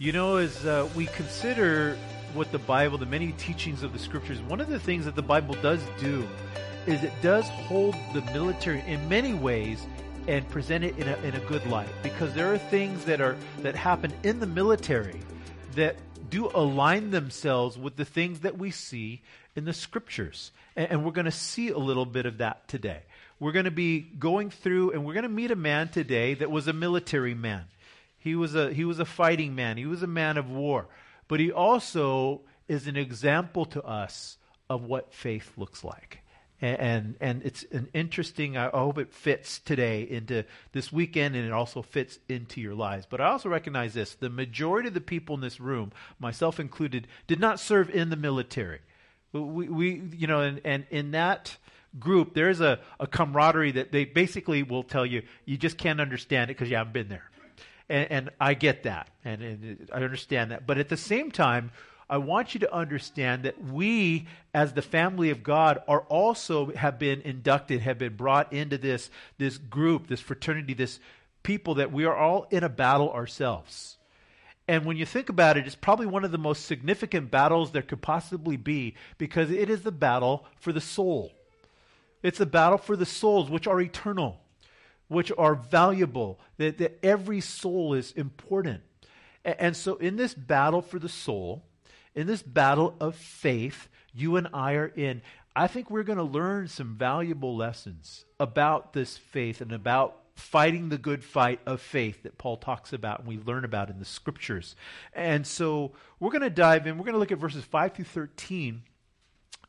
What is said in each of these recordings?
You know, as uh, we consider what the Bible, the many teachings of the scriptures, one of the things that the Bible does do is it does hold the military in many ways and present it in a, in a good light. Because there are things that are that happen in the military that do align themselves with the things that we see in the scriptures. And, and we're going to see a little bit of that today. We're going to be going through and we're going to meet a man today that was a military man he was a he was a fighting man. He was a man of war. But he also is an example to us of what faith looks like. And, and, and it's an interesting, I hope it fits today into this weekend and it also fits into your lives. But I also recognize this the majority of the people in this room, myself included, did not serve in the military. We, we you know, and, and in that group, there's a, a camaraderie that they basically will tell you, you just can't understand it because you haven't been there. And, and I get that, and, and I understand that. But at the same time, I want you to understand that we, as the family of God, are also have been inducted, have been brought into this, this group, this fraternity, this people that we are all in a battle ourselves. And when you think about it, it's probably one of the most significant battles there could possibly be because it is the battle for the soul. It's a battle for the souls, which are eternal which are valuable, that, that every soul is important. And, and so, in this battle for the soul, in this battle of faith, you and I are in. I think we're going to learn some valuable lessons about this faith and about fighting the good fight of faith that Paul talks about and we learn about in the scriptures. And so we're going to dive in. We're going to look at verses 5 through 13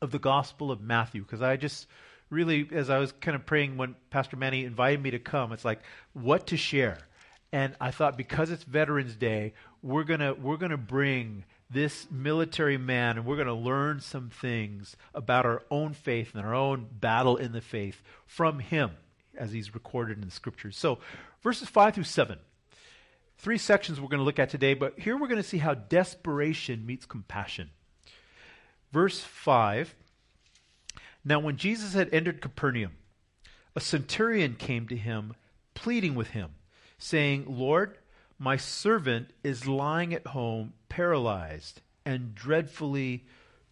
of the Gospel of Matthew because I just really, as I was kind of praying when Pastor Manny invited me to come, it's like what to share. And I thought because it's Veterans Day, we're gonna we're gonna bring this military man and we're going to learn some things about our own faith and our own battle in the faith from him as he's recorded in the scriptures. So, verses 5 through 7. Three sections we're going to look at today, but here we're going to see how desperation meets compassion. Verse 5 now, when Jesus had entered Capernaum, a centurion came to him, pleading with him, saying, Lord, my servant is lying at home, paralyzed and dreadfully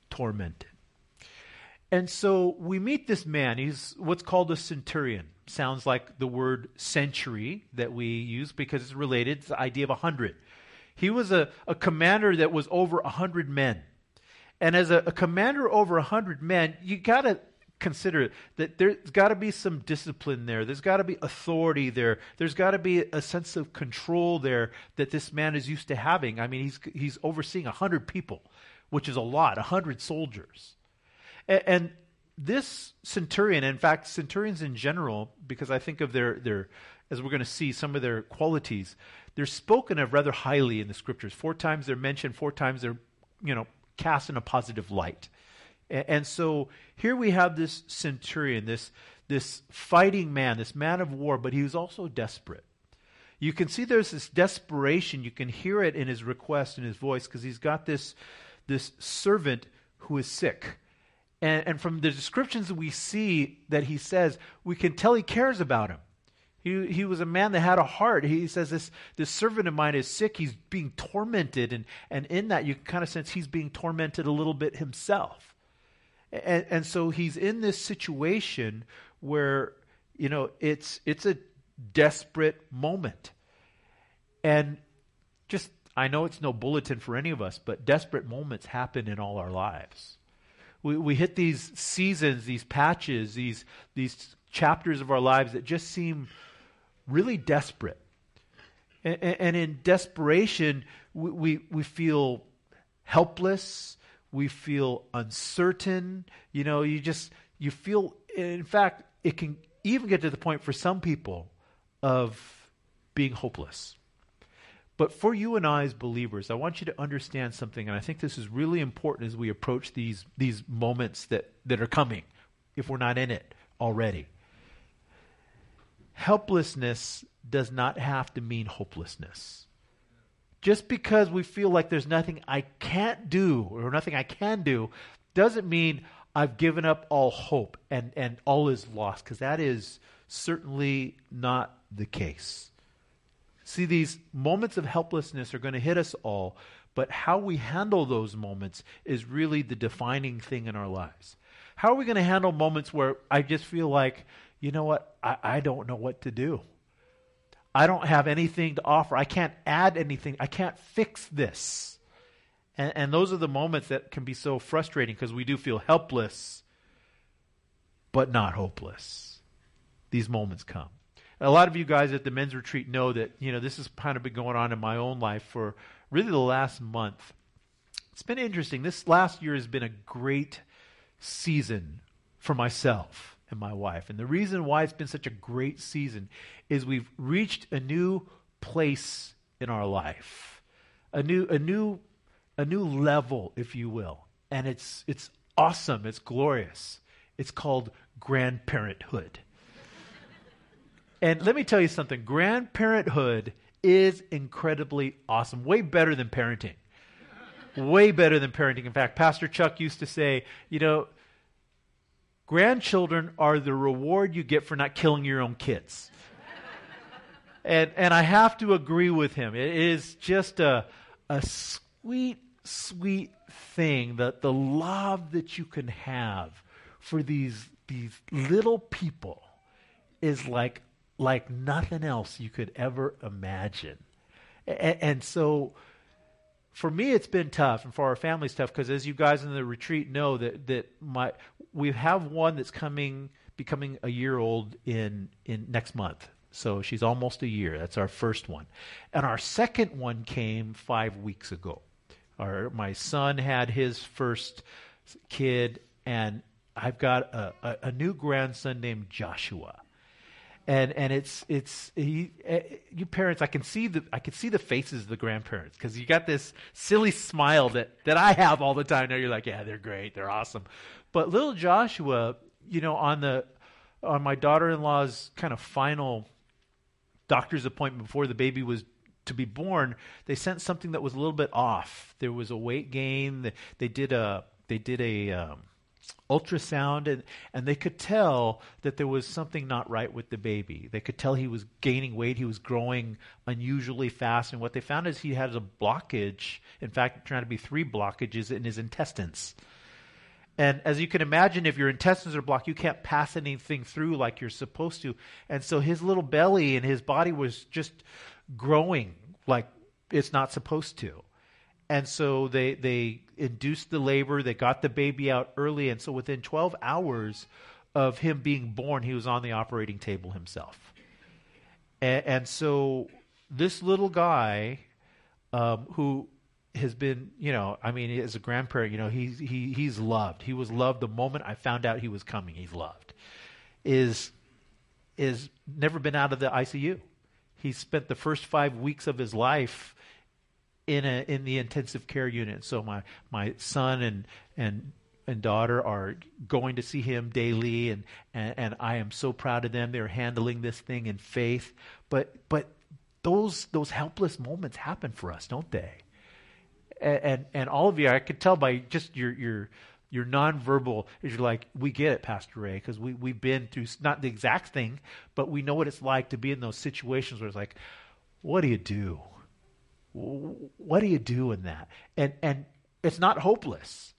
tormented. And so we meet this man. He's what's called a centurion. Sounds like the word century that we use because it's related to the idea of a hundred. He was a, a commander that was over a hundred men. And as a, a commander over a hundred men, you got to consider that there's got to be some discipline there. There's got to be authority there. There's got to be a sense of control there that this man is used to having. I mean, he's he's overseeing a hundred people, which is a lot, a hundred soldiers, and, and this centurion, in fact, centurions in general, because I think of their their as we're going to see some of their qualities, they're spoken of rather highly in the scriptures. Four times they're mentioned. Four times they're you know cast in a positive light. And, so here we have this centurion, this, this fighting man, this man of war, but he was also desperate. You can see there's this desperation. You can hear it in his request, in his voice, because he's got this, this servant who is sick. And, and from the descriptions that we see that he says, we can tell he cares about him. He, he was a man that had a heart. He says, this, this servant of mine is sick. He's being tormented. And, and in that, you kind of sense he's being tormented a little bit himself. And, and so he's in this situation where, you know, it's, it's a desperate moment. And just, I know it's no bulletin for any of us, but desperate moments happen in all our lives. We, we hit these seasons, these patches, these, these chapters of our lives that just seem really desperate. And, and in desperation, we, we, we feel helpless we feel uncertain. You know, you just, you feel, in fact, it can even get to the point for some people of being hopeless. But for you and I as believers, I want you to understand something, and I think this is really important as we approach these, these moments that, that are coming, if we're not in it already. Helplessness does not have to mean hopelessness just because we feel like there's nothing I can't do or nothing I can do doesn't mean I've given up all hope and, and all is lost, because that is certainly not the case. See, these moments of helplessness are going to hit us all, but how we handle those moments is really the defining thing in our lives. How are we going to handle moments where I just feel like, you know what, I, I don't know what to do? I don't have anything to offer. I can't add anything. I can't fix this. And, and those are the moments that can be so frustrating because we do feel helpless, but not hopeless. These moments come. A lot of you guys at the men's retreat know that, you know, this has kind of been going on in my own life for really the last month. It's been interesting. This last year has been a great season for myself and my wife. And the reason why it's been such a great season is we've reached a new place in our life. A new a new a new level, if you will. And it's it's awesome, it's glorious. It's called grandparenthood. and let me tell you something, grandparenthood is incredibly awesome, way better than parenting. way better than parenting. In fact, Pastor Chuck used to say, you know, grandchildren are the reward you get for not killing your own kids. and, and I have to agree with him. It is just a, a sweet, sweet thing that the love that you can have for these, these little people is like, like nothing else you could ever imagine. And, so, for me it's been tough and for our family it's tough because as you guys in the retreat know that that my we have one that's coming becoming a year old in in next month. So she's almost a year. That's our first one. And our second one came five weeks ago. Our my son had his first kid and i've got a, a, a new grandson named joshua and and it's it's he, uh, you parents I can see the I can see the faces of the grandparents because you got this silly smile that that I have all the time. Now you're like, yeah, they're great, they're awesome, but little Joshua, you know, on the on my daughter-in-law's kind of final doctor's appointment before the baby was to be born, they sent something that was a little bit off. There was a weight gain. They did a they did a um, ultrasound and, and they could tell that there was something not right with the baby. They could tell he was gaining weight, he was growing unusually fast, and what they found is he had a blockage, in fact, trying to be three blockages in his intestines. And as you can imagine, if your intestines are blocked, you can't pass anything through like you're supposed to. And so his little belly and his body was just growing like it's not supposed to. And so they, they induced the labor. They got the baby out early. And so within 12 hours of him being born, he was on the operating table himself. And, and so this little guy um, who has been, you know, I mean, as a grandparent, you know, he's, he, he's loved. He was loved the moment I found out he was coming. He's loved. Is, is never been out of the ICU. He spent the first five weeks of his life in a in the intensive care unit. So my my son and and and daughter are going to see him daily and, and, and I am so proud of them. They're handling this thing in faith. But but those those helpless moments happen for us, don't they? And and, and all of you, I could tell by just your your your nonverbal is you're like, we get it, Pastor Ray, because we, we've been through not the exact thing, but we know what it's like to be in those situations where it's like, what do you do? What do you do in that? And and it's not hopeless.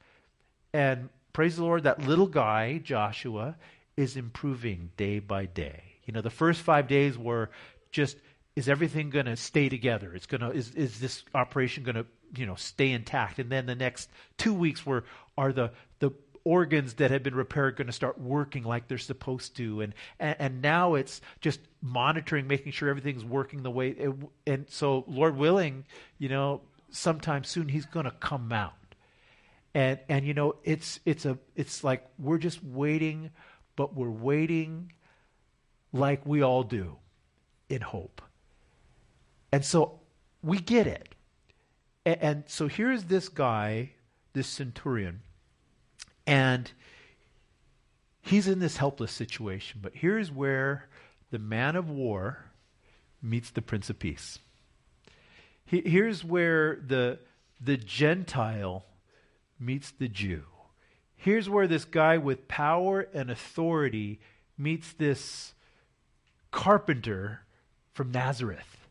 And praise the Lord, that little guy, Joshua, is improving day by day. You know, the first five days were just is everything going to stay together? It's going to is is this operation going to you know stay intact? And then the next two weeks were are the the organs that have been repaired going to start working like they're supposed to and, and, and now it's just monitoring making sure everything's working the way it, and so lord willing you know sometime soon he's going to come out. And and you know it's it's a it's like we're just waiting but we're waiting like we all do in hope. And so we get it. And, and so here's this guy this centurion and he's in this helpless situation. But here's where the man of war meets the prince of peace. He, here's where the, the Gentile meets the Jew. Here's where this guy with power and authority meets this carpenter from Nazareth.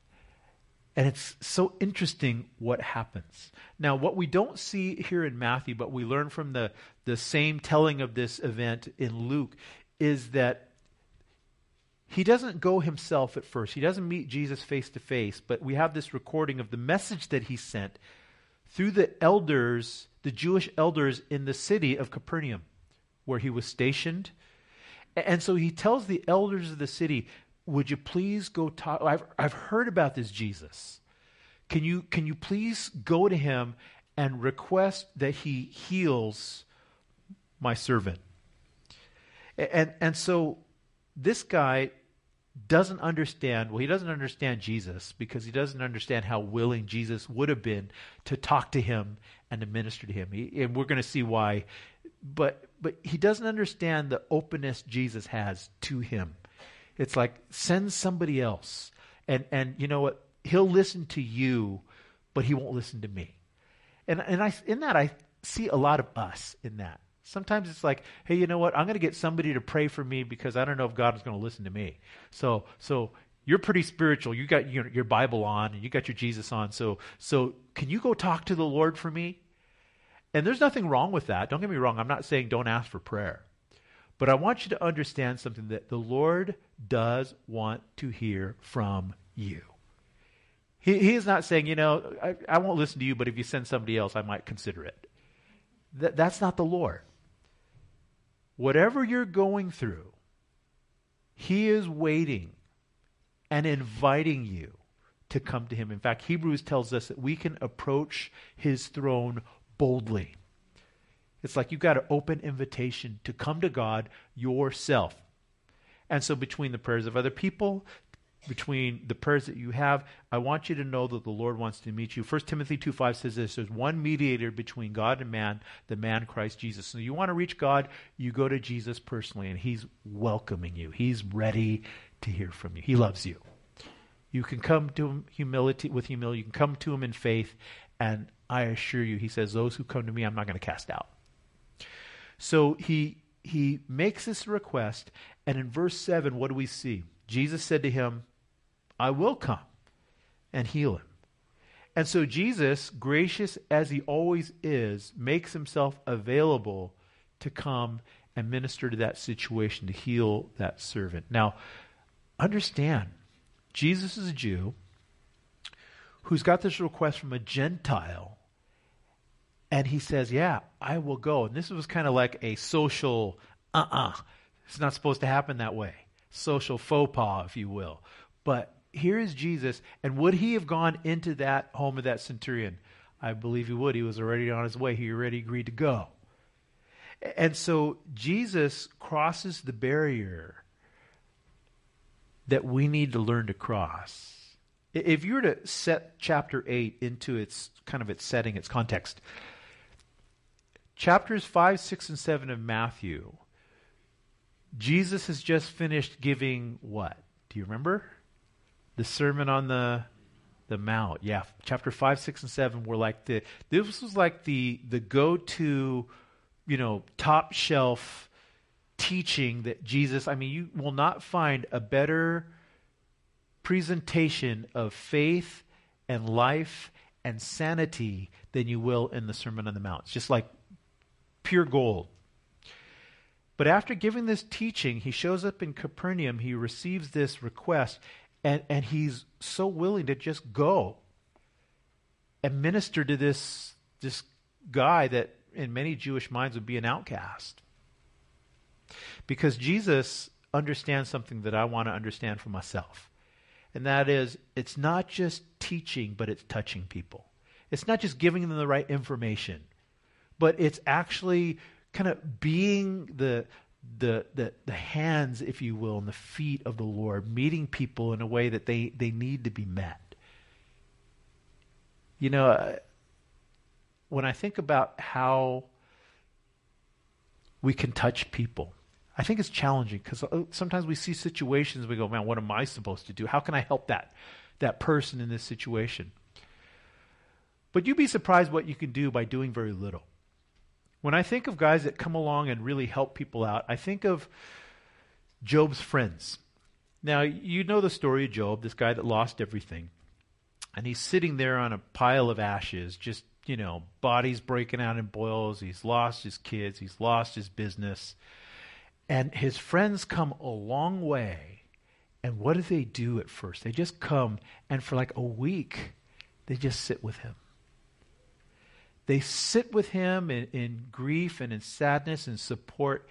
And it's so interesting what happens. Now, what we don't see here in Matthew, but we learn from the, the same telling of this event in Luke, is that he doesn't go himself at first. He doesn't meet Jesus face to face, but we have this recording of the message that he sent through the elders, the Jewish elders in the city of Capernaum, where he was stationed. And so he tells the elders of the city, would you please go talk? I've, I've heard about this Jesus. Can you, can you please go to him and request that he heals my servant? And, and so this guy doesn't understand, well, he doesn't understand Jesus because he doesn't understand how willing Jesus would have been to talk to him and to minister to him. He, and we're going to see why. But, but he doesn't understand the openness Jesus has to him. It's like send somebody else. And and you know what? He'll listen to you, but he won't listen to me. And and I in that I see a lot of us in that. Sometimes it's like, hey, you know what? I'm going to get somebody to pray for me because I don't know if God is going to listen to me. So so you're pretty spiritual. You got your, your Bible on and you got your Jesus on. So so can you go talk to the Lord for me? And there's nothing wrong with that. Don't get me wrong. I'm not saying don't ask for prayer. But I want you to understand something that the Lord does want to hear from you. He, he is not saying, you know, I, I, won't listen to you, but if you send somebody else, I might consider it. That, that's not the Lord. Whatever you're going through, He is waiting and inviting you to come to Him. In fact, Hebrews tells us that we can approach His throne boldly. It's like you've got an open invitation to come to God yourself. And so, between the prayers of other people, between the prayers that you have, I want you to know that the Lord wants to meet you. 1 Timothy 2 5 says this there's one mediator between God and man, the man Christ Jesus. So, you want to reach God, you go to Jesus personally, and He's welcoming you. He's ready to hear from you. He loves you. You can come to Him humility, with humility, you can come to Him in faith, and I assure you, He says, Those who come to me, I'm not going to cast out. So he he makes this request, and in verse 7, what do we see? Jesus said to him, I will come and heal him. And so Jesus, gracious as he always is, makes himself available to come and minister to that situation, to heal that servant. Now, understand, Jesus is a Jew who's got this request from a Gentile and he says, Yeah, I will go. And this was kind of like a social, uh uh-uh. uh. It's not supposed to happen that way. Social faux pas, if you will. But here is Jesus. And would he have gone into that home of that centurion? I believe he would. He was already on his way, he already agreed to go. And so Jesus crosses the barrier that we need to learn to cross. If you were to set chapter 8 into its kind of its setting, its context, chapters 5, 6, and 7 of Matthew, Jesus has just finished giving what? Do you remember? The Sermon on the the Mount. Yeah, chapter 5, 6, and 7 were like the this was like the the go-to, you know, top shelf teaching that Jesus, I mean, you will not find a better presentation of faith and life and sanity than you will in the Sermon on the Mount. It's just like pure gold. But after giving this teaching, he shows up in Capernaum. He receives this request, and, and he's so willing to just go and minister to this, this guy that in many Jewish minds would be an outcast. Because Jesus understands something that I want to understand for myself. And that is, it's not just teaching, but it's touching people. It's not just giving them the right information but it's actually kind of being the, the, the, the hands, if you will, and the feet of the Lord, meeting people in a way that they, they need to be met. You know, uh, when I think about how we can touch people, I think it's challenging because uh, sometimes we see situations we go, man, what am I supposed to do? How can I help that that person in this situation? But you'd be surprised what you can do by doing very little. When I think of guys that come along and really help people out, I think of Job's friends. Now, you know the story of Job, this guy that lost everything. And he's sitting there on a pile of ashes, just, you know, bodies breaking out in boils. He's lost his kids, he's lost his business. And his friends come a long way. And what do they do at first? They just come, and for like a week, they just sit with him. They sit with him in, in grief and in sadness and support.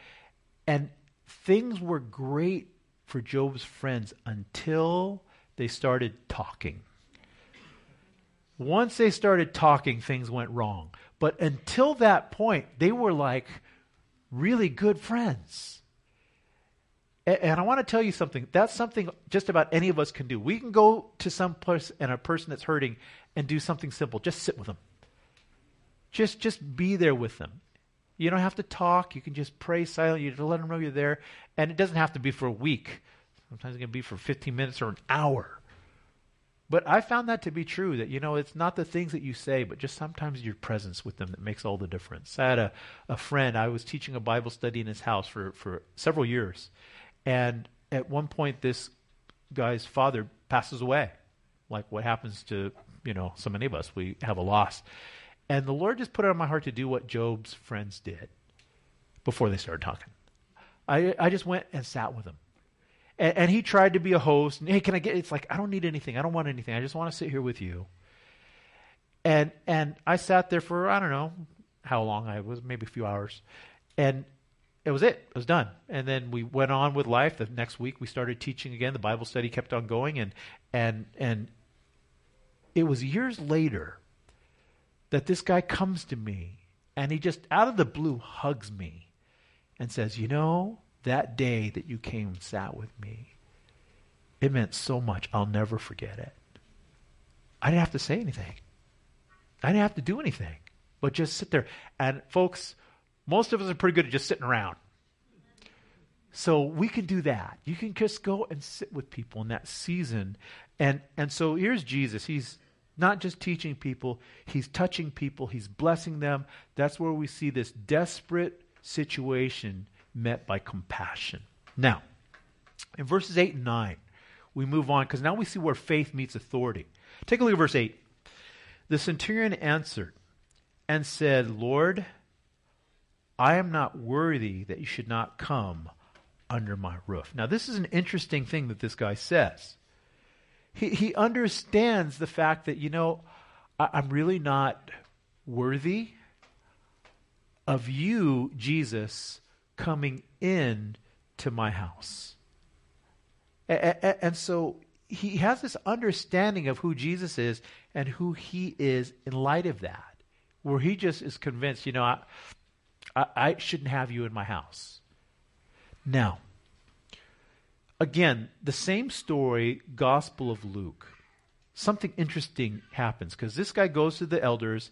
And things were great for Job's friends until they started talking. Once they started talking, things went wrong. But until that point, they were like really good friends. And I want to tell you something. That's something just about any of us can do. We can go to some place and a person that's hurting and do something simple. Just sit with them. Just just be there with them. You don't have to talk. You can just pray silently. You just let them know you're there. And it doesn't have to be for a week. Sometimes it can be for 15 minutes or an hour. But I found that to be true that, you know, it's not the things that you say, but just sometimes your presence with them that makes all the difference. I had a, a friend, I was teaching a Bible study in his house for, for several years. And at one point, this guy's father passes away. Like what happens to, you know, so many of us, we have a loss. And the Lord just put it on my heart to do what Job's friends did before they started talking. I, I just went and sat with him. And, and, he tried to be a host. And, hey, can I get? It's like I don't need anything. I don't want anything. I just want to sit here with you. And and I sat there for I don't know how long I was, maybe a few hours, and it was it. It was done. And then we went on with life. The next week we started teaching again. The Bible study kept on going, and and and it was years later that this guy comes to me and he just out of the blue hugs me and says, "You know, that day that you came and sat with me, it meant so much. I'll never forget it. I didn't have to say anything. I didn't have to do anything, but just sit there. And folks, most of us are pretty good at just sitting around. So we can do that. You can just go and sit with people in that season. And and so here's Jesus. He's not just teaching people, he's touching people, he's blessing them. That's where we see this desperate situation met by compassion. Now, in verses 8 and 9, we move on because now we see where faith meets authority. Take a look at verse 8. The centurion answered and said, Lord, I am not worthy that you should not come under my roof. Now, this is an interesting thing that this guy says. He, he understands the fact that, you know, I, I'm really not worthy of you, Jesus, coming in to my house. And, and so he has this understanding of who Jesus is and who he is in light of that, where he just is convinced, you know, I, I, I shouldn't have you in my house. Now, again, the same story, Gospel of Luke. Something interesting happens because this guy goes to the elders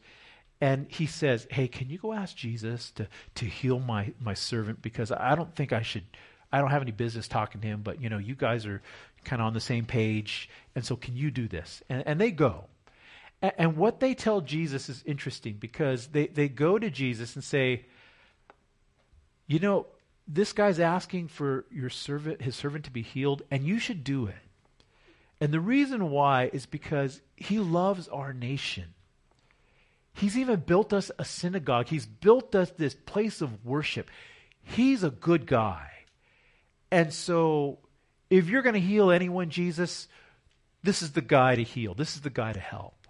and he says, Hey, can you go ask Jesus to, to heal my, my servant? Because I don't think I should, I don't have any business talking to him, but you know, you guys are kind of on the same page. And so can you do this? And, and they go. And, and what they tell Jesus is interesting because they, they go to Jesus and say, You know, this guy's asking for your servant, his servant to be healed, and you should do it. And the reason why is because he loves our nation. He's even built us a synagogue. He's built us this place of worship. He's a good guy. And so, if you're going to heal anyone, Jesus, this is the guy to heal. This is the guy to help.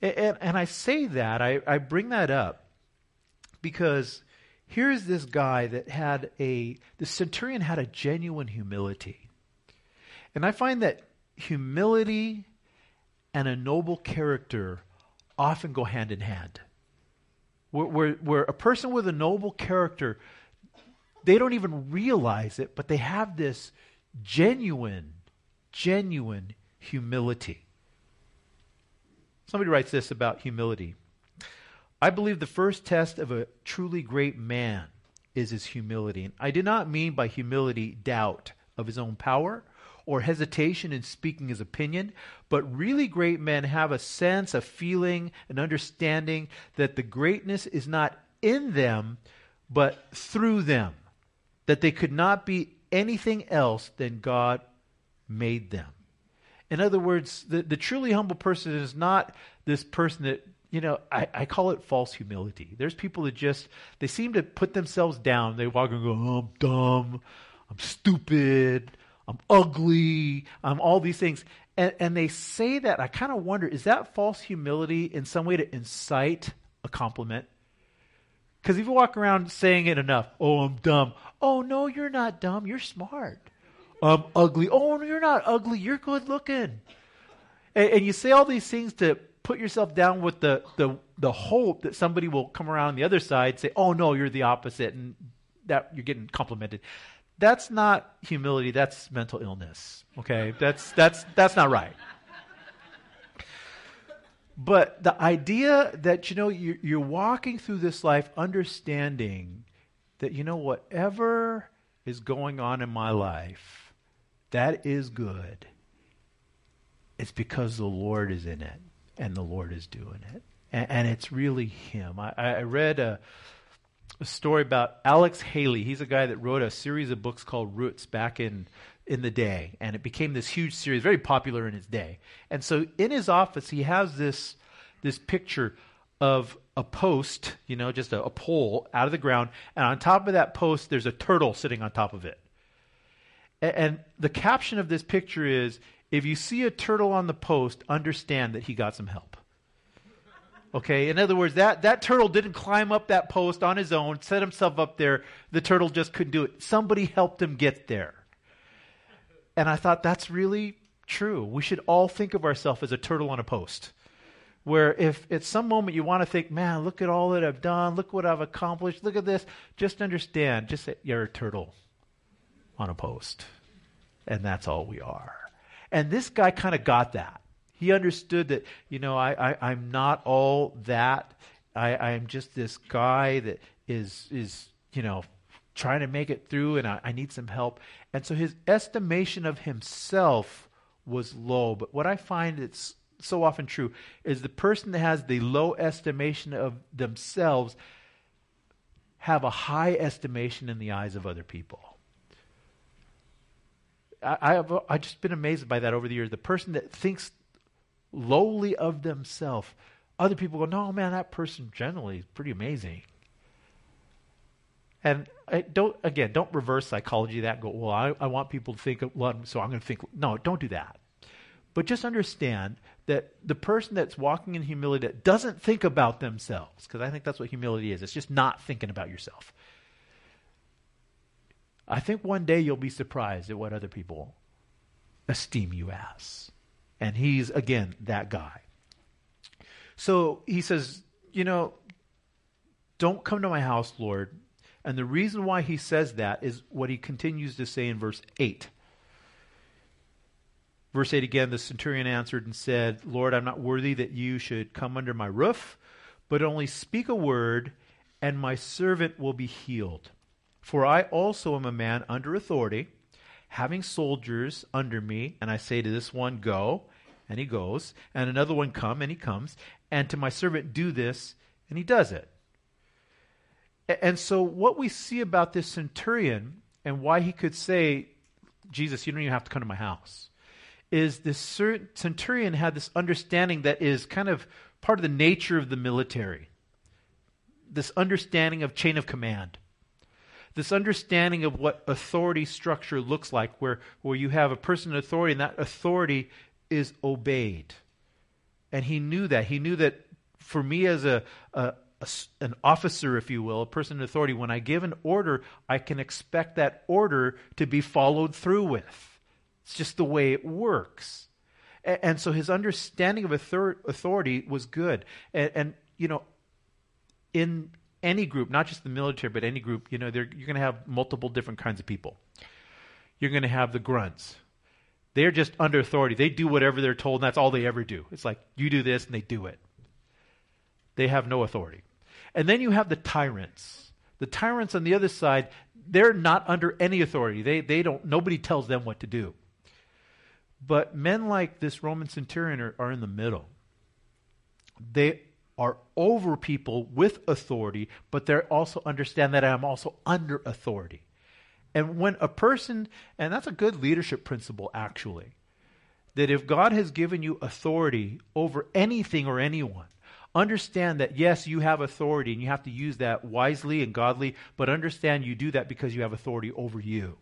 And, and, I say that, I, I bring that up because here's this guy that had a, the centurion had a genuine humility. And I find that humility and a noble character often go hand in hand. Where, where, where, a person with a noble character, they don't even realize it, but they have this genuine, genuine humility. Somebody writes this about humility. I believe the first test of a truly great man is his humility. And I do not mean by humility doubt of his own power or hesitation in speaking his opinion, but really great men have a sense, a feeling, an understanding that the greatness is not in them, but through them. That they could not be anything else than God made them. In other words, the, the truly humble person is not this person that, you know, I, I call it false humility. There's people that just, they seem to put themselves down. They walk and go, oh, I'm dumb, I'm stupid, I'm ugly, I'm all these things. And, and they say that. I kind of wonder, is that false humility in some way to incite a compliment? Because if you walk around saying it enough, oh, I'm dumb. Oh, no, you're not dumb. You're smart. I'm ugly. Oh, no, you're not ugly. You're good looking. And, and, you say all these things to put yourself down with the, the, the hope that somebody will come around on the other side, say, oh, no, you're the opposite, and that you're getting complimented. That's not humility. That's mental illness. Okay? That's, that's, that's not right. But the idea that, you know, you're, you're walking through this life understanding that, you know, whatever is going on in my life, that is good. It's because the Lord is in it and the Lord is doing it. And, and it's really Him. I, I read a, a story about Alex Haley. He's a guy that wrote a series of books called Roots back in in the day, and it became this huge series, very popular in its day. And so in his office, he has this this picture of a post, you know, just a, a pole out of the ground, and on top of that post, there's a turtle sitting on top of it. And the caption of this picture is, "If you see a turtle on the post, understand that he got some help." Okay, in other words, that, that turtle didn't climb up that post on his own, set himself up there. The turtle just couldn't do it. Somebody helped him get there. And I thought that's really true. We should all think of ourselves as a turtle on a post. Where if at some moment you want to think, man, look at all that I've done, look what I've accomplished, look at this, just understand, just say, you're a turtle on a post. And that's all we are. And this guy kind of got that. He understood that, you know, I, I, I'm not all that. I, I'm just this guy that is, is, you know, trying to make it through and I, I need some help. And so his estimation of himself was low. But what I find it's so often true is the person that has the low estimation of themselves have a high estimation in the eyes of other people. I, have I've just been amazed by that over the years. The person that thinks lowly of themselves, other people go, no, man, that person generally is pretty amazing. And I don't again, don't reverse psychology that. Go, well, I, I want people to think, well, so I'm going to think. No, don't do that. But just understand that the person that's walking in humility that doesn't think about themselves, because I think that's what humility is. It's just not thinking about yourself. I think one day you'll be surprised at what other people esteem you as. And he's, again, that guy. So he says, You know, don't come to my house, Lord. And the reason why he says that is what he continues to say in verse 8. Verse 8 again the centurion answered and said, Lord, I'm not worthy that you should come under my roof, but only speak a word, and my servant will be healed. For I also am a man under authority having soldiers under me, and I say to this one, Go, and he goes, and another one, Come, and he comes, and to my servant, Do this, and he does it. And so, what we see about this centurion and why he could say, Jesus, you don't even have to come to my house, is this centurion had this understanding that is kind of part of the nature of the military. This understanding of chain of command this understanding of what authority structure looks like, where, where you have a person in authority and that authority is obeyed. And he knew that. He knew that for me as a, a, a, an officer, if you will, a person in authority, when I give an order, I can expect that order to be followed through with. It's just the way it works. And, and so his understanding of authority was good. And, and you know, in any group, not just the military, but any group, you know, you're going to have multiple different kinds of people. You're going to have the grunts. They're just under authority. They do whatever they're told, and that's all they ever do. It's like, you do this, and they do it. They have no authority. And then you have the tyrants. The tyrants on the other side, they're not under any authority. They, they don't, nobody tells them what to do. But men like this Roman centurion are, are in the middle. They are over people with authority, but they also understand that I'm also under authority. And when a person, and that's a good leadership principle actually, that if God has given you authority over anything or anyone, understand that yes, you have authority and you have to use that wisely and godly, but understand you do that because you have authority over you.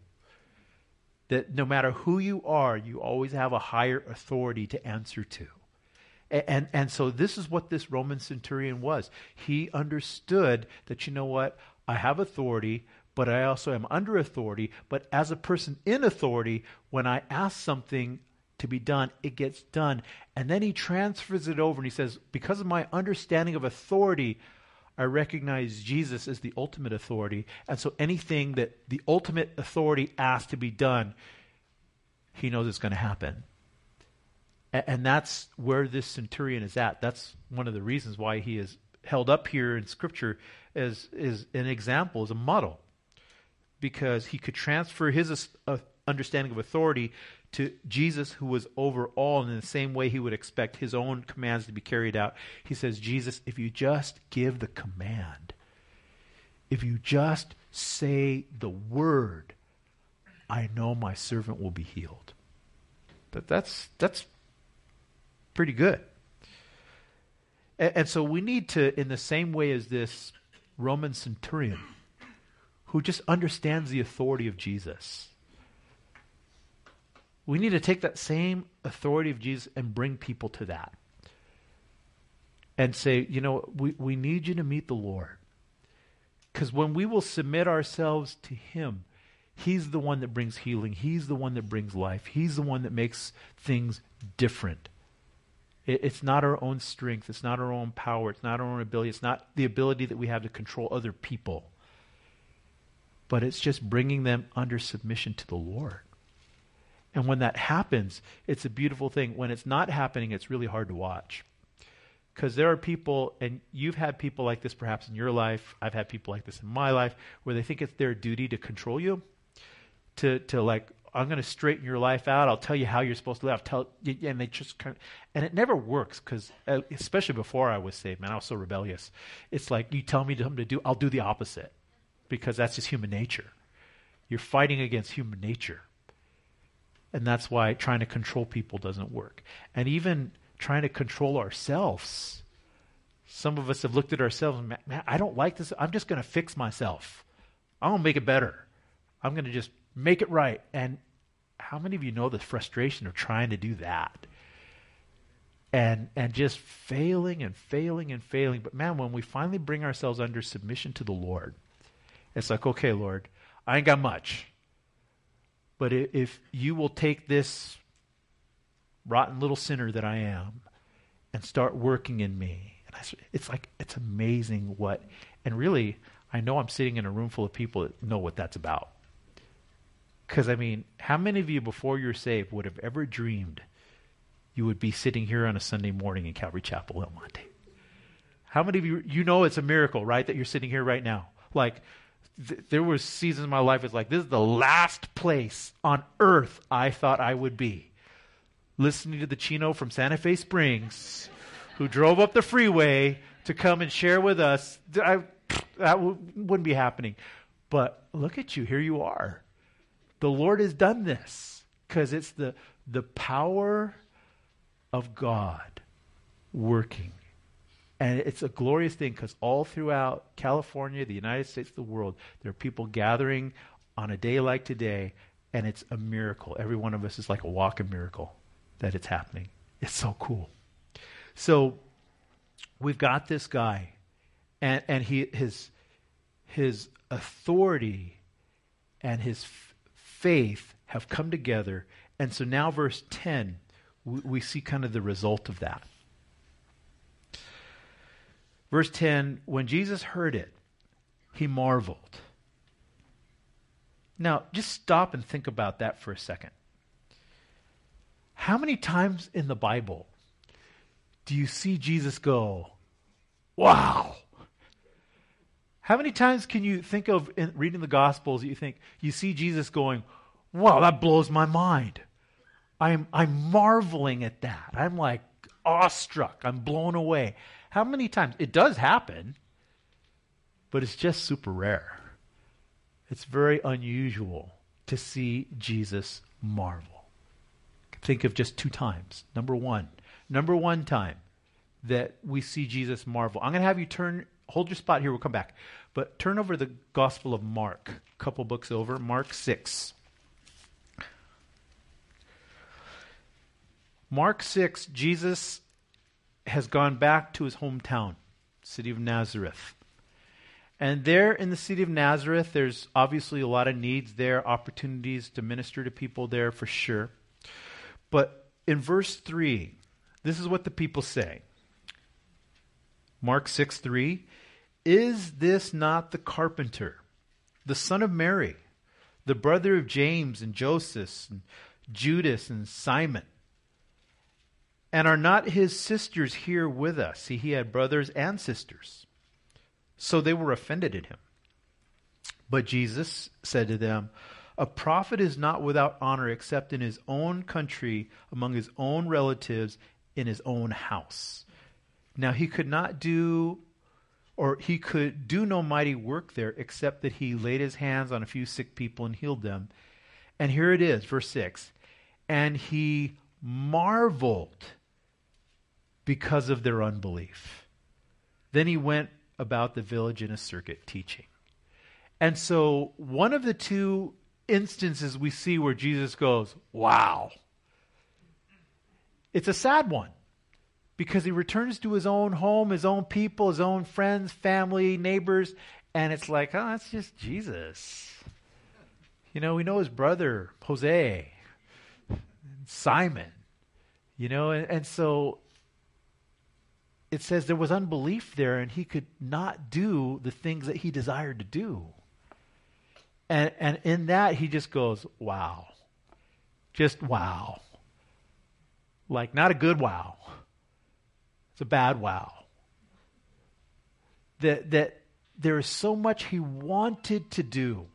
That no matter who you are, you always have a higher authority to answer to. And, and, so this is what this Roman centurion was. He understood that, you know what, I have authority, but I also am under authority. But as a person in authority, when I ask something to be done, it gets done. And then he transfers it over and he says, Because of my understanding of authority, I recognize Jesus as the ultimate authority. And so anything that the ultimate authority asks to be done, he knows it's going to happen. And, and that's where this centurion is at. That's one of the reasons why he is held up here in Scripture as, as an example, as a model. Because he could transfer his uh, understanding of authority to Jesus, who was over all, and in the same way he would expect his own commands to be carried out. He says, Jesus, if you just give the command, if you just say the word, I know my servant will be healed. That, that's, that's pretty good. And, and so we need to, in the same way as this Roman centurion, who just understands the authority of Jesus we need to take that same authority of Jesus and bring people to that. And say, you know, we, we need you to meet the Lord. Because when we will submit ourselves to Him, He's the one that brings healing. He's the one that brings life. He's the one that makes things different. It, it's not our own strength. It's not our own power. It's not our own ability. It's not the ability that we have to control other people. But it's just bringing them under submission to the Lord. And when that happens, it's a beautiful thing. When it's not happening, it's really hard to watch. Because there are people, and you've had people like this perhaps in your life, I've had people like this in my life, where they think it's their duty to control you, to, to like, I'm going to straighten your life out. I'll tell you how you're supposed to live. I'll tell, and they just kind of, and it never works because, uh, especially before I was saved, man, I was so rebellious. It's like you tell me something to do, I'll do the opposite because that's just human nature. You're fighting against human nature. And that's why trying to control people doesn't work. And even trying to control ourselves. Some of us have looked at ourselves and, man, I don't like this. I'm just going to fix myself. I'm going to make it better. I'm going to just make it right. And how many of you know the frustration of trying to do that? And, and just failing and failing and failing. But man, when we finally bring ourselves under submission to the Lord, it's like, okay, Lord, I ain't got much. But if you will take this rotten little sinner that I am and start working in me, and I, it's like, it's amazing what, and really, I know I'm sitting in a room full of people that know what that's about. Because, I mean, how many of you before you're saved would have ever dreamed you would be sitting here on a Sunday morning in Calvary Chapel, El Monte? How many of you, you know it's a miracle, right, that you're sitting here right now? Like, th- there were seasons in my life it's like this is the last place on earth I thought I would be. Listening to the Chino from Santa Fe Springs, who drove up the freeway to come and share with us. I, that w- wouldn't be happening. But look at you, here you are. The Lord has done this because it's the the power of God working and it's a glorious thing because all throughout California, the United States, the world, there are people gathering on a day like today, and it's a miracle. Every one of us is like a walking miracle that it's happening. It's so cool. So we've got this guy, and, and he, his, his authority and his faith have come together. And so now, verse 10, we, we see kind of the result of that. Verse 10 When Jesus heard it, he marveled. Now, just stop and think about that for a second. How many times in the Bible do you see Jesus go, Wow? How many times can you think of in reading the Gospels you think you see Jesus going, Wow, that blows my mind. I'm I'm marveling at that. I'm like awestruck. I'm blown away. How many times? It does happen, but it's just super rare. It's very unusual to see Jesus marvel. think of just two times. Number one, number one time that we see Jesus marvel. I'm going to have you turn, hold your spot here, we'll come back. But turn over the Gospel of Mark, a couple books over, Mark 6. Mark 6, Jesus has gone back to his hometown, city of Nazareth. And there in the city of Nazareth, there's obviously a lot of needs there, opportunities to minister to people there for sure. But in verse 3, this is what the people say Mark 6 3 Is this not the carpenter, the son of Mary, the brother of James and Joseph and Judas and Simon? And are not his sisters here with us? See, he had brothers and sisters. So they were offended at him. But Jesus said to them, A prophet is not without honor except in his own country, among his own relatives, in his own house. Now he could not do, or he could do no mighty work there except that he laid his hands on a few sick people and healed them. And here it is, verse 6 And he marveled because of their unbelief. Then he went about the village in a circuit teaching. And so, one of the two instances we see where Jesus goes, Wow. It's a sad one because he returns to his own home, his own people, his own friends, family, neighbors, and it's like, oh, that's just Jesus. You know, we know his brother, Jose, Simon, you know, and, and so it says there was unbelief there and he could not do the things that he desired to do. And, and in that, he just goes, wow. Just wow. Like, not a good wow. It's a bad wow. That, that there is so much he wanted to do,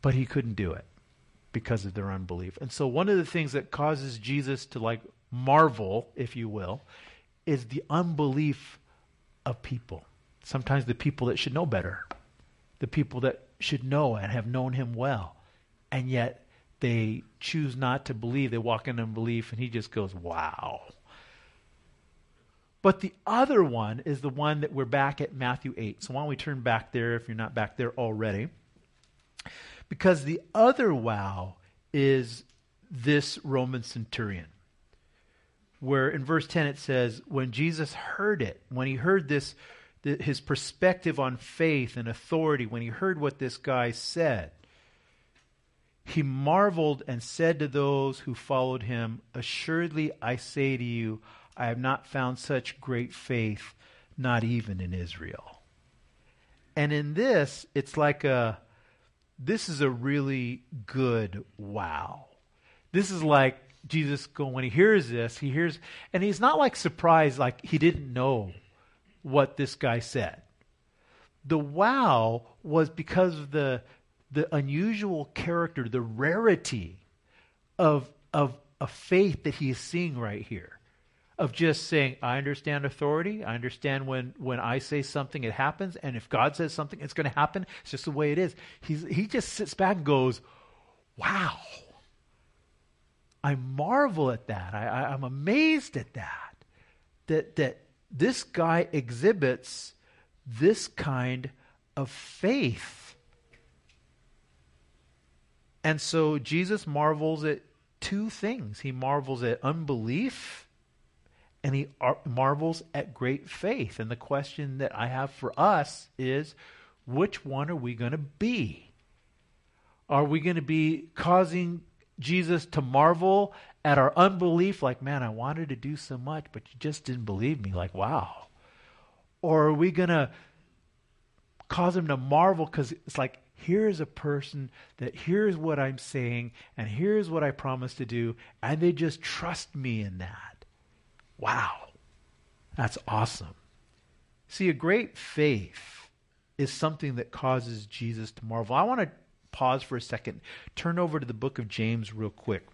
but he couldn't do it because of their unbelief. And so, one of the things that causes Jesus to like marvel, if you will, is the unbelief of people. Sometimes the people that should know better, the people that should know and have known him well, and yet they choose not to believe. They walk in unbelief, and he just goes, wow. But the other one is the one that we're back at Matthew 8. So why don't we turn back there if you're not back there already? Because the other wow is this Roman centurion where in verse 10 it says, when Jesus heard it, when he heard this, his perspective on faith and authority, when he heard what this guy said, he marveled and said to those who followed him, Assuredly I say to you, I have not found such great faith, not even in Israel. And in this, it's like a, this is a really good wow. This is like, Jesus going, when he hears this, he hears and he's not like surprised like he didn't know what this guy said. The wow was because of the the unusual character, the rarity of of a faith that he is seeing right here. Of just saying, I understand authority. I understand when, when I say something, it happens. And if God says something, it's going to happen. It's just the way it is. He's, he just sits back and goes, Wow I marvel at that. I, I, I'm amazed at that. That that this guy exhibits this kind of faith. And so Jesus marvels at two things. He marvels at unbelief and he marvels at great faith. And the question that I have for us is which one are we going to be? Are we going to be causing Jesus to marvel at our unbelief, like, man, I wanted to do so much, but you just didn't believe me. Like, wow. Or are we going to cause him to marvel because it's like, here's a person that here's what I'm saying and here's what I promised to do, and they just trust me in that. Wow. That's awesome. See, a great faith is something that causes Jesus to marvel. I want to pause for a second, turn over to the book of James real quick.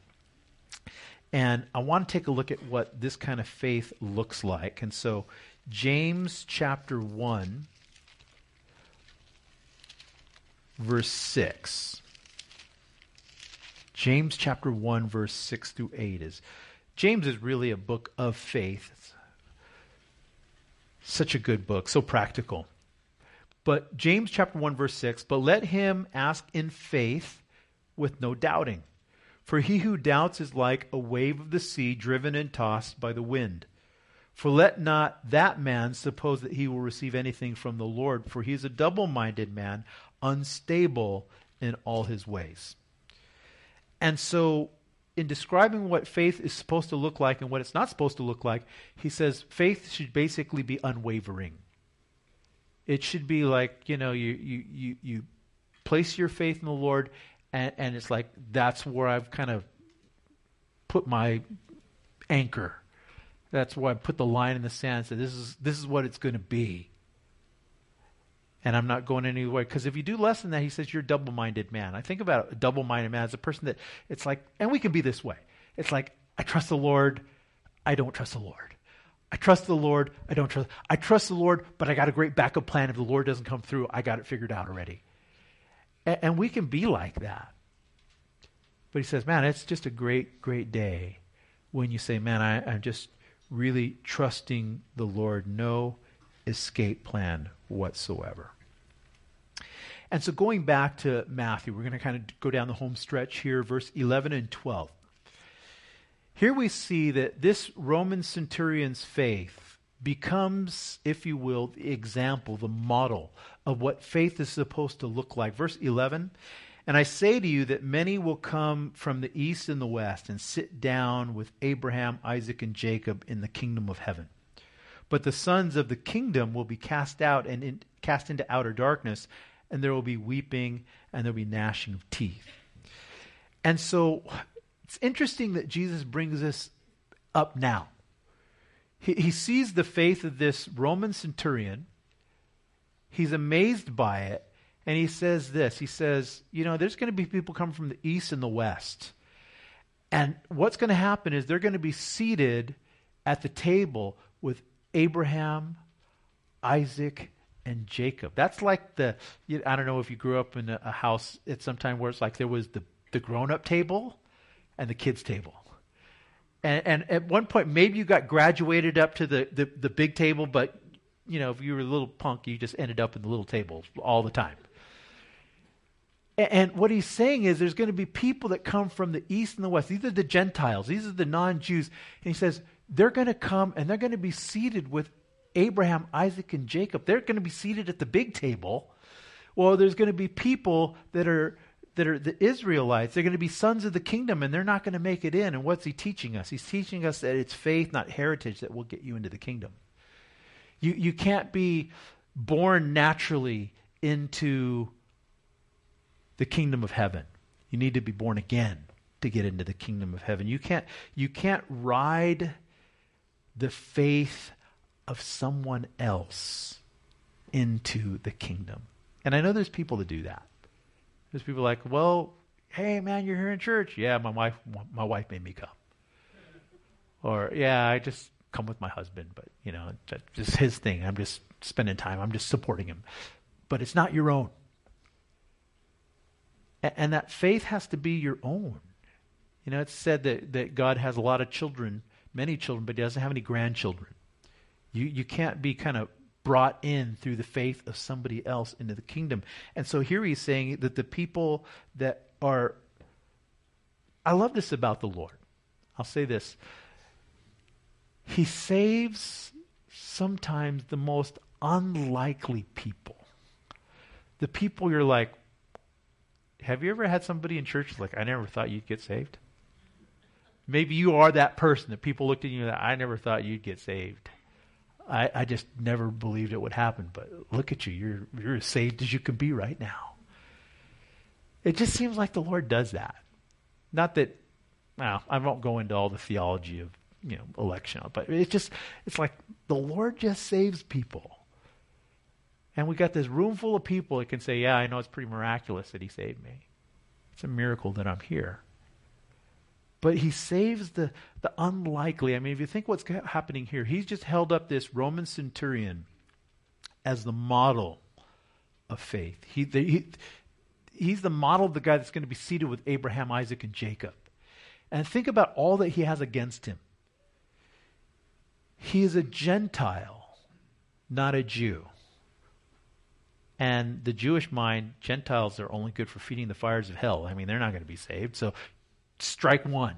And I want to take a look at what this kind of faith looks like. And so, James chapter 1, verse 6. James chapter 1 verse 6 through 8 is James is really a book of faith. It's such a good book, so practical. But James chapter 1 verse 6, but let him ask in faith with no doubting. For he who doubts is like a wave of the sea driven and tossed by the wind. For let not that man suppose that he will receive anything from the Lord, for he is a double minded man, unstable in all his ways. And so, in describing what faith is supposed to look like and what it's not supposed to look like, he says faith should basically be unwavering. It should be like, you know, you, you, you, you place your faith in the Lord, and, and it's like that's where I've kind of put my anchor. That's where I put the line in the sand. So this is this is what it's going to be and I'm not going anywhere. Because if you do less than that, he says you're a double minded man. I think about a double minded man as a person that it's like, and we can be this way. It's like, I trust the Lord, I don't trust the Lord. I trust the Lord, I don't trust. I trust the Lord, but I got a great backup plan. If the Lord doesn't come through, I got it figured out already. And, and we can be like that. But he says, man, it's just a great, great day when you say, man, I, I'm just really trusting the Lord. No escape plan whatsoever. And so going back to Matthew, we're going to kind of go down the home stretch here, verse 11 and 12. Here we see that this Roman centurion's faith becomes, if you will, the example, the model of what faith is supposed to look like. Verse 11 And I say to you that many will come from the east and the west and sit down with Abraham, Isaac, and Jacob in the kingdom of heaven. But the sons of the kingdom will be cast out and in, cast into outer darkness, and there will be weeping and there will be gnashing of teeth. And so it's interesting that Jesus brings this up now. He, he sees the faith of this Roman centurion, he's amazed by it, and he says this He says, You know, there's going to be people coming from the east and the west. And what's going to happen is they're going to be seated at the table with Abraham, Isaac, and Jacob. That's like the, I don't know if you grew up in a, house at some time where it's like there was the, the grown up table and the kids' table. And, and, at one point, maybe you got graduated up to the, the, the big table, but you know, if you were a little punk, you just ended up in the little table all the time. And, and what he's saying is there's going to be people that come from the east and the west. These are the Gentiles, these are the non Jews. And he says, they're going to come and they're going to be seated with Abraham, Isaac, and Jacob. They're going to be seated at the big table. Well, there's going to be people that are that are the Israelites. They're going to be sons of the kingdom, and they're not going to make it in. And what's he teaching us? He's teaching us that it's faith, not heritage, that will get you into the kingdom. You you can't be born naturally into the kingdom of heaven. You need to be born again to get into the kingdom of heaven. You can't you can't ride the faith of someone else into the kingdom. And I know there's people that do that. There's people like, well, hey man, you're here in church. Yeah, my wife my wife made me come. Or yeah, I just come with my husband, but you know, that's just his thing. I'm just spending time. I'm just supporting him. But it's not your own. And that faith has to be your own. You know, it's said that, that God has a lot of children many children, but he doesn't have any grandchildren. You, you can't be kind of brought in through the faith of somebody else into the kingdom. And so here he's saying that the people that are. I love this about the Lord. I'll say this. He saves sometimes the most unlikely people. The people you're like, have you ever had somebody in church like, I never thought you'd get saved? Maybe you are that person that people looked at you that I never thought you'd get saved. I, I just never believed it would happen. But look at you. You're, you're as saved as you can be right now. It just seems like the Lord does that. Not that, well, I won't go into all the theology of, you know, election, but it's just, it's like the Lord just saves people. And we got this room full of people that can say, yeah, I know it's pretty miraculous that he saved me. It's a miracle that I'm here. But he saves the, the unlikely. I mean, if you think what's happening here, he's just held up this Roman centurion as the model of faith. He, the, he, he's the model of the guy that's going to be seated with Abraham, Isaac, and Jacob. And think about all that he has against him. He is a Gentile, not a Jew. And the Jewish mind, Gentiles are only good for feeding the fires of hell. I mean, they're not going to be saved. So strike one.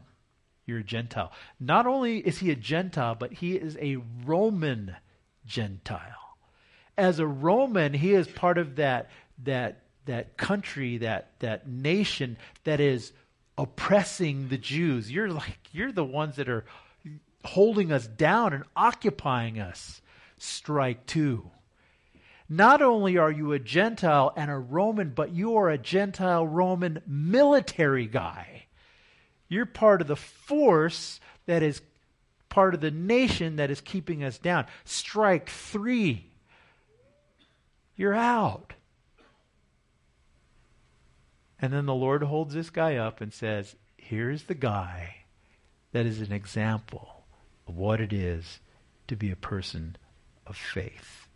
You're a Gentile. Not only is he a Gentile, but he is a Roman Gentile. As a Roman, he is part of that, that, that country, that, that nation that is oppressing the Jews. You're like, you're the ones that are holding us down and occupying us. Strike two. Not only are you a Gentile and a Roman, but you are a Gentile Roman military guy. You're part of the force that is part of the nation that is keeping us down. Strike three. You're out. And then the Lord holds this guy up and says, Here's the guy that is an example of what it is to be a person of faith.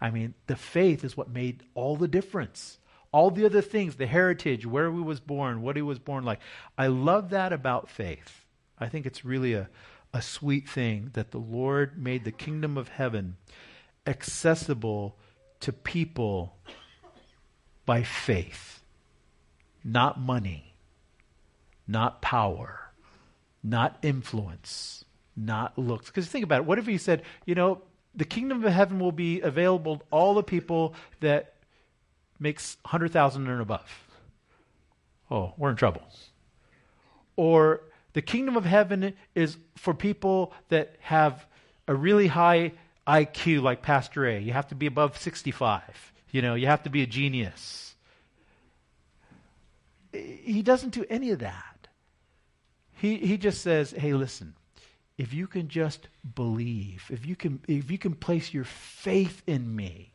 I mean, the faith is what made all the difference. All the other things, the heritage, where he was born, what he was born like. I love that about faith. I think it's really a, a sweet thing that the Lord made the kingdom of heaven accessible to people by faith, not money, not power, not influence, not looks. Because think about it. What if he said, you know, the kingdom of heaven will be available to all the people that makes 100,000 and above. Oh, we're in trouble. Or the kingdom of heaven is for people that have a really high IQ like Pastor A. You have to be above 65. You know, you have to be a genius. He doesn't do any of that. He, he just says, hey, listen, if you can just believe, if you can, if you can place your faith in me,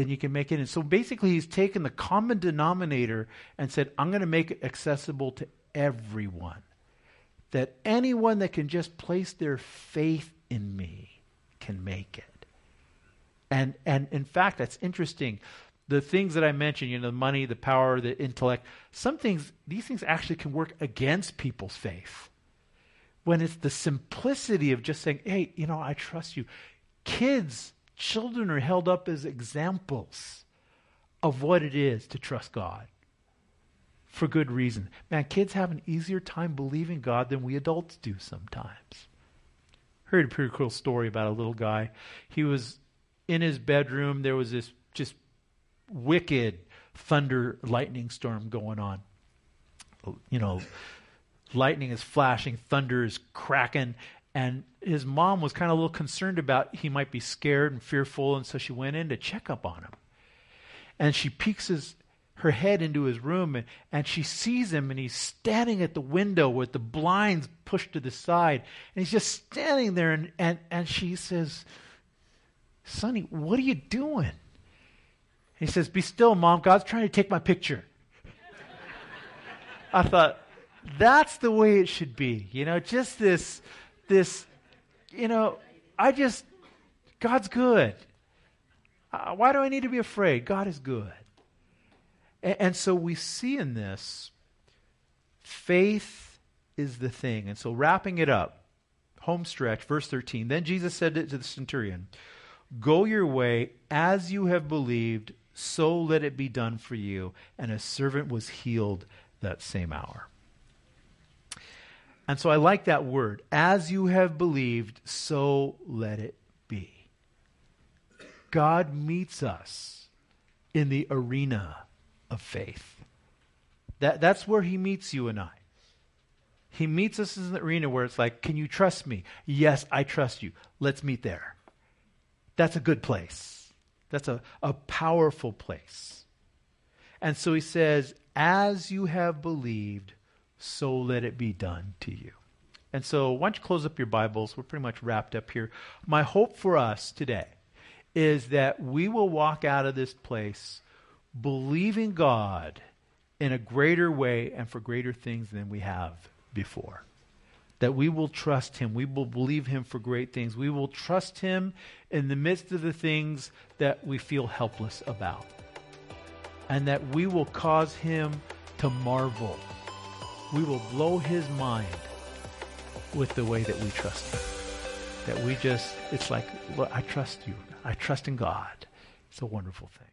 then you can make it. And so basically, he's taken the common denominator and said, I'm going to make it accessible to everyone. That anyone that can just place their faith in me can make it. And, and in fact, that's interesting. The things that I mentioned, you know, the money, the power, the intellect, some things, these things actually can work against people's faith when it's the simplicity of just saying, hey, you know, I trust you. Kids, children are held up as examples of what it is to trust God for good reason. Man, kids have an easier time believing God than we adults do sometimes. Heard a pretty cool story about a little guy. He was in his bedroom, there was this just wicked thunder lightning storm going on. You know, lightning is flashing, thunder is cracking, and his mom was kind of a little concerned about he might be scared and fearful, and so she went in to check up on him. And she peeks his, her head into his room, and, and she sees him, and he's standing at the window with the blinds pushed to the side, and he's just standing there, and, and, and she says, Sonny, what are you doing? He says, Be still, Mom. God's trying to take my picture. I thought, that's the way it should be. You know, just this, this, you know, I just, God's good. Uh, why do I need to be afraid? God is good. And, and so we see in this, faith is the thing. And so wrapping it up, home stretch, verse 13. Then Jesus said to the centurion, Go your way as you have believed, so let it be done for you. And a servant was healed that same hour. And so I like that word. As you have believed, so let it be. God meets us in the arena of faith. That, that's where he meets you and I. He meets us in the arena where it's like, Can you trust me? Yes, I trust you. Let's meet there. That's a good place. That's a, a powerful place. And so he says, As you have believed, so let it be done to you. And so, why don't you close up your Bibles? We're pretty much wrapped up here. My hope for us today is that we will walk out of this place believing God in a greater way and for greater things than we have before. That we will trust Him. We will believe Him for great things. We will trust Him in the midst of the things that we feel helpless about. and that we will cause him to marvel. We will blow his mind with the way that we trust him. That we just, it's like, I trust you. I trust in God. It's a wonderful thing.